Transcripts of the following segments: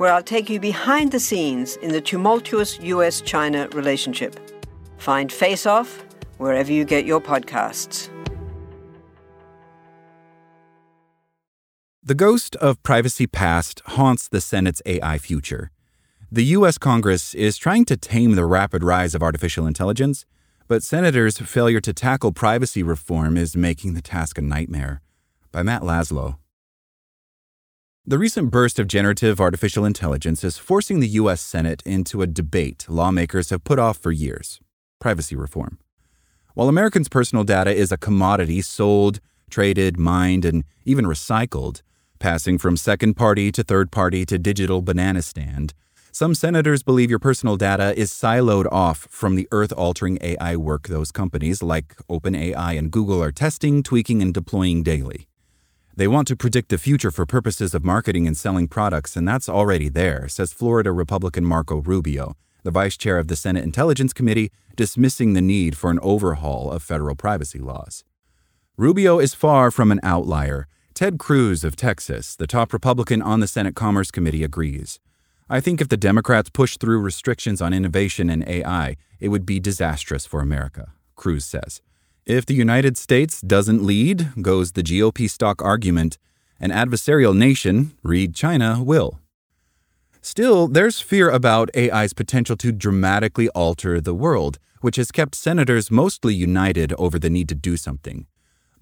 where I'll take you behind the scenes in the tumultuous US China relationship. Find Face Off wherever you get your podcasts. The ghost of privacy past haunts the Senate's AI future. The U.S. Congress is trying to tame the rapid rise of artificial intelligence, but senators' failure to tackle privacy reform is making the task a nightmare. By Matt Laslo. The recent burst of generative artificial intelligence is forcing the U.S. Senate into a debate lawmakers have put off for years privacy reform. While Americans' personal data is a commodity sold, traded, mined, and even recycled, passing from second party to third party to digital banana stand, some senators believe your personal data is siloed off from the earth altering AI work those companies like OpenAI and Google are testing, tweaking, and deploying daily. They want to predict the future for purposes of marketing and selling products, and that's already there, says Florida Republican Marco Rubio, the vice chair of the Senate Intelligence Committee, dismissing the need for an overhaul of federal privacy laws. Rubio is far from an outlier. Ted Cruz of Texas, the top Republican on the Senate Commerce Committee, agrees. I think if the Democrats push through restrictions on innovation and AI, it would be disastrous for America, Cruz says. If the United States doesn't lead, goes the GOP stock argument, an adversarial nation, read China, will. Still, there's fear about AI's potential to dramatically alter the world, which has kept senators mostly united over the need to do something.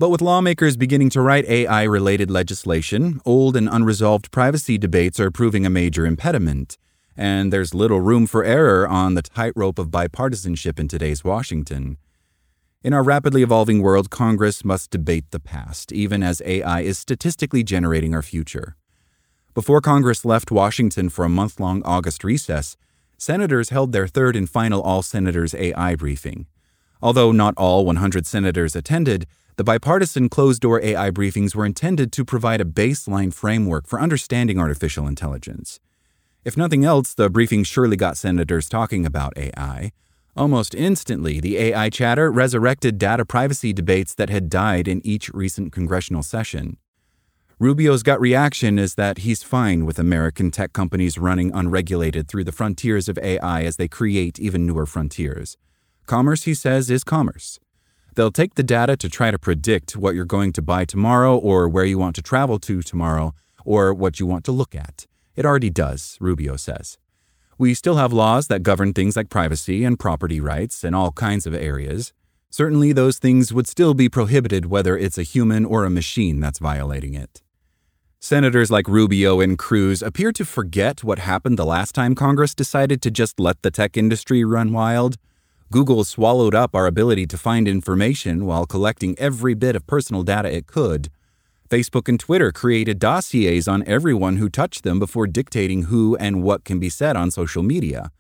But with lawmakers beginning to write AI related legislation, old and unresolved privacy debates are proving a major impediment. And there's little room for error on the tightrope of bipartisanship in today's Washington. In our rapidly evolving world, Congress must debate the past, even as AI is statistically generating our future. Before Congress left Washington for a month long August recess, senators held their third and final all senators AI briefing. Although not all 100 senators attended, the bipartisan closed door AI briefings were intended to provide a baseline framework for understanding artificial intelligence. If nothing else, the briefing surely got senators talking about AI. Almost instantly, the AI chatter resurrected data privacy debates that had died in each recent congressional session. Rubio's gut reaction is that he's fine with American tech companies running unregulated through the frontiers of AI as they create even newer frontiers. Commerce, he says, is commerce. They'll take the data to try to predict what you're going to buy tomorrow or where you want to travel to tomorrow or what you want to look at. It already does, Rubio says. We still have laws that govern things like privacy and property rights in all kinds of areas. Certainly, those things would still be prohibited whether it's a human or a machine that's violating it. Senators like Rubio and Cruz appear to forget what happened the last time Congress decided to just let the tech industry run wild. Google swallowed up our ability to find information while collecting every bit of personal data it could. Facebook and Twitter created dossiers on everyone who touched them before dictating who and what can be said on social media.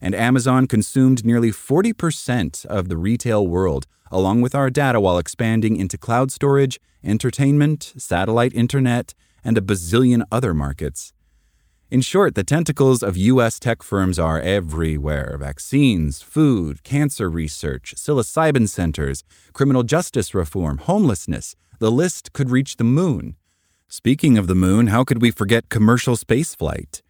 And Amazon consumed nearly 40% of the retail world, along with our data, while expanding into cloud storage, entertainment, satellite internet, and a bazillion other markets. In short, the tentacles of U.S. tech firms are everywhere vaccines, food, cancer research, psilocybin centers, criminal justice reform, homelessness. The list could reach the moon. Speaking of the moon, how could we forget commercial spaceflight?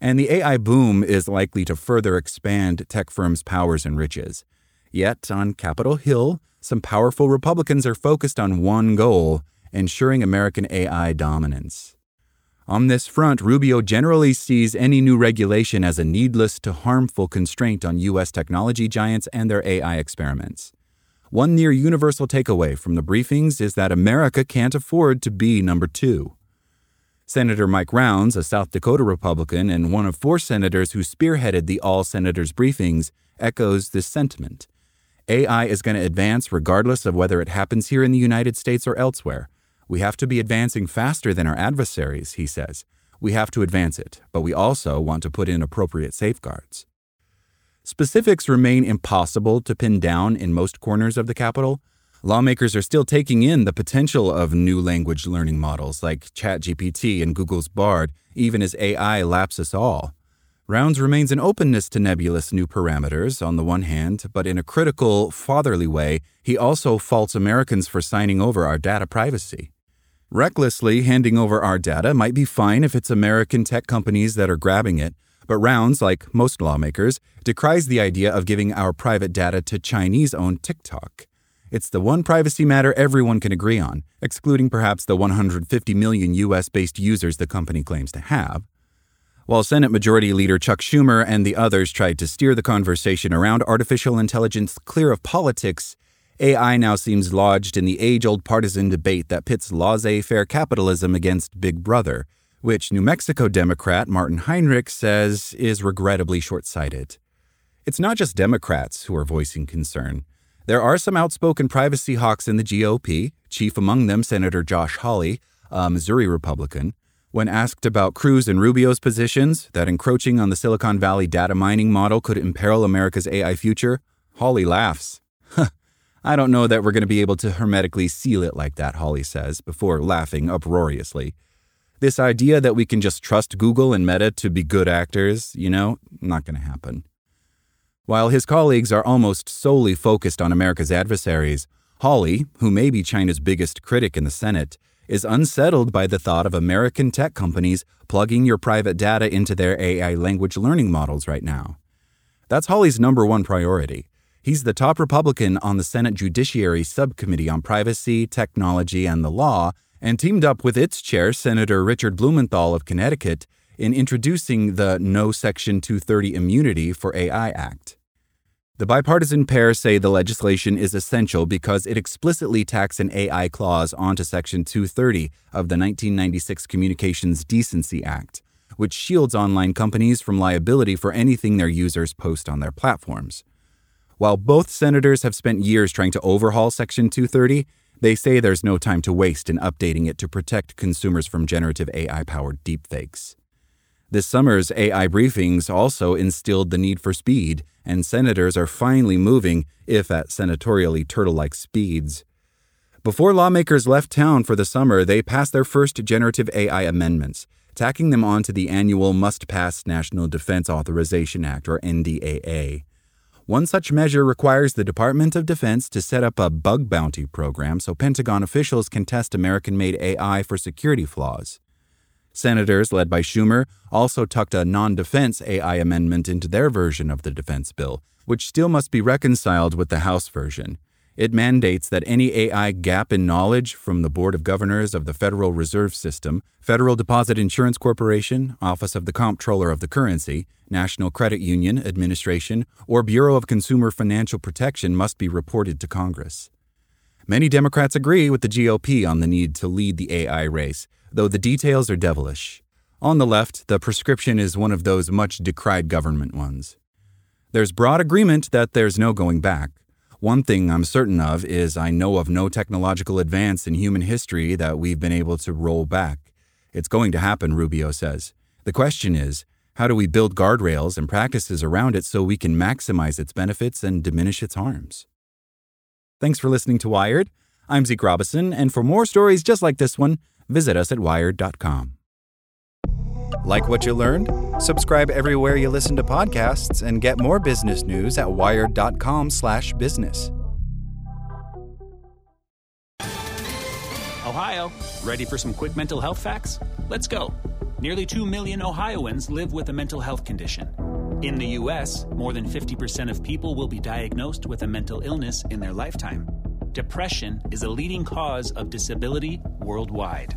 And the AI boom is likely to further expand tech firms' powers and riches. Yet, on Capitol Hill, some powerful Republicans are focused on one goal ensuring American AI dominance. On this front, Rubio generally sees any new regulation as a needless to harmful constraint on U.S. technology giants and their AI experiments. One near universal takeaway from the briefings is that America can't afford to be number two. Senator Mike Rounds, a South Dakota Republican and one of four senators who spearheaded the all senators briefings, echoes this sentiment. AI is going to advance regardless of whether it happens here in the United States or elsewhere. We have to be advancing faster than our adversaries, he says. We have to advance it, but we also want to put in appropriate safeguards. Specifics remain impossible to pin down in most corners of the Capitol. Lawmakers are still taking in the potential of new language learning models like ChatGPT and Google's Bard, even as AI laps us all. Rounds remains an openness to nebulous new parameters on the one hand, but in a critical, fatherly way, he also faults Americans for signing over our data privacy. Recklessly handing over our data might be fine if it's American tech companies that are grabbing it, but Rounds, like most lawmakers, decries the idea of giving our private data to Chinese owned TikTok. It's the one privacy matter everyone can agree on, excluding perhaps the 150 million US based users the company claims to have. While Senate Majority Leader Chuck Schumer and the others tried to steer the conversation around artificial intelligence clear of politics, AI now seems lodged in the age old partisan debate that pits laissez faire capitalism against Big Brother, which New Mexico Democrat Martin Heinrich says is regrettably short sighted. It's not just Democrats who are voicing concern. There are some outspoken privacy hawks in the GOP, chief among them Senator Josh Hawley, a Missouri Republican. When asked about Cruz and Rubio's positions that encroaching on the Silicon Valley data mining model could imperil America's AI future, Hawley laughs. I don't know that we're going to be able to hermetically seal it like that, Hawley says, before laughing uproariously. This idea that we can just trust Google and Meta to be good actors, you know, not going to happen. While his colleagues are almost solely focused on America's adversaries, Hawley, who may be China's biggest critic in the Senate, is unsettled by the thought of American tech companies plugging your private data into their AI language learning models right now. That's Hawley's number one priority He's the top Republican on the Senate Judiciary Subcommittee on Privacy, Technology, and the Law, and teamed up with its chair, Senator Richard Blumenthal of Connecticut, in introducing the No Section 230 Immunity for AI Act. The bipartisan pair say the legislation is essential because it explicitly tacks an AI clause onto Section 230 of the 1996 Communications Decency Act, which shields online companies from liability for anything their users post on their platforms. While both senators have spent years trying to overhaul Section 230, they say there's no time to waste in updating it to protect consumers from generative AI powered deepfakes. This summer's AI briefings also instilled the need for speed, and senators are finally moving, if at senatorially turtle like speeds. Before lawmakers left town for the summer, they passed their first generative AI amendments, tacking them onto the annual Must Pass National Defense Authorization Act, or NDAA. One such measure requires the Department of Defense to set up a bug bounty program so Pentagon officials can test American made AI for security flaws. Senators, led by Schumer, also tucked a non defense AI amendment into their version of the defense bill, which still must be reconciled with the House version. It mandates that any AI gap in knowledge from the Board of Governors of the Federal Reserve System, Federal Deposit Insurance Corporation, Office of the Comptroller of the Currency, National Credit Union Administration, or Bureau of Consumer Financial Protection must be reported to Congress. Many Democrats agree with the GOP on the need to lead the AI race, though the details are devilish. On the left, the prescription is one of those much decried government ones. There's broad agreement that there's no going back. One thing I'm certain of is I know of no technological advance in human history that we've been able to roll back. It's going to happen, Rubio says. The question is, how do we build guardrails and practices around it so we can maximize its benefits and diminish its harms? Thanks for listening to Wired. I'm Zeke Robison, and for more stories just like this one, visit us at wired.com. Like what you learned? Subscribe everywhere you listen to podcasts and get more business news at wired.com/business. Ohio, ready for some quick mental health facts? Let's go. Nearly 2 million Ohioans live with a mental health condition. In the U.S., more than 50% of people will be diagnosed with a mental illness in their lifetime. Depression is a leading cause of disability worldwide.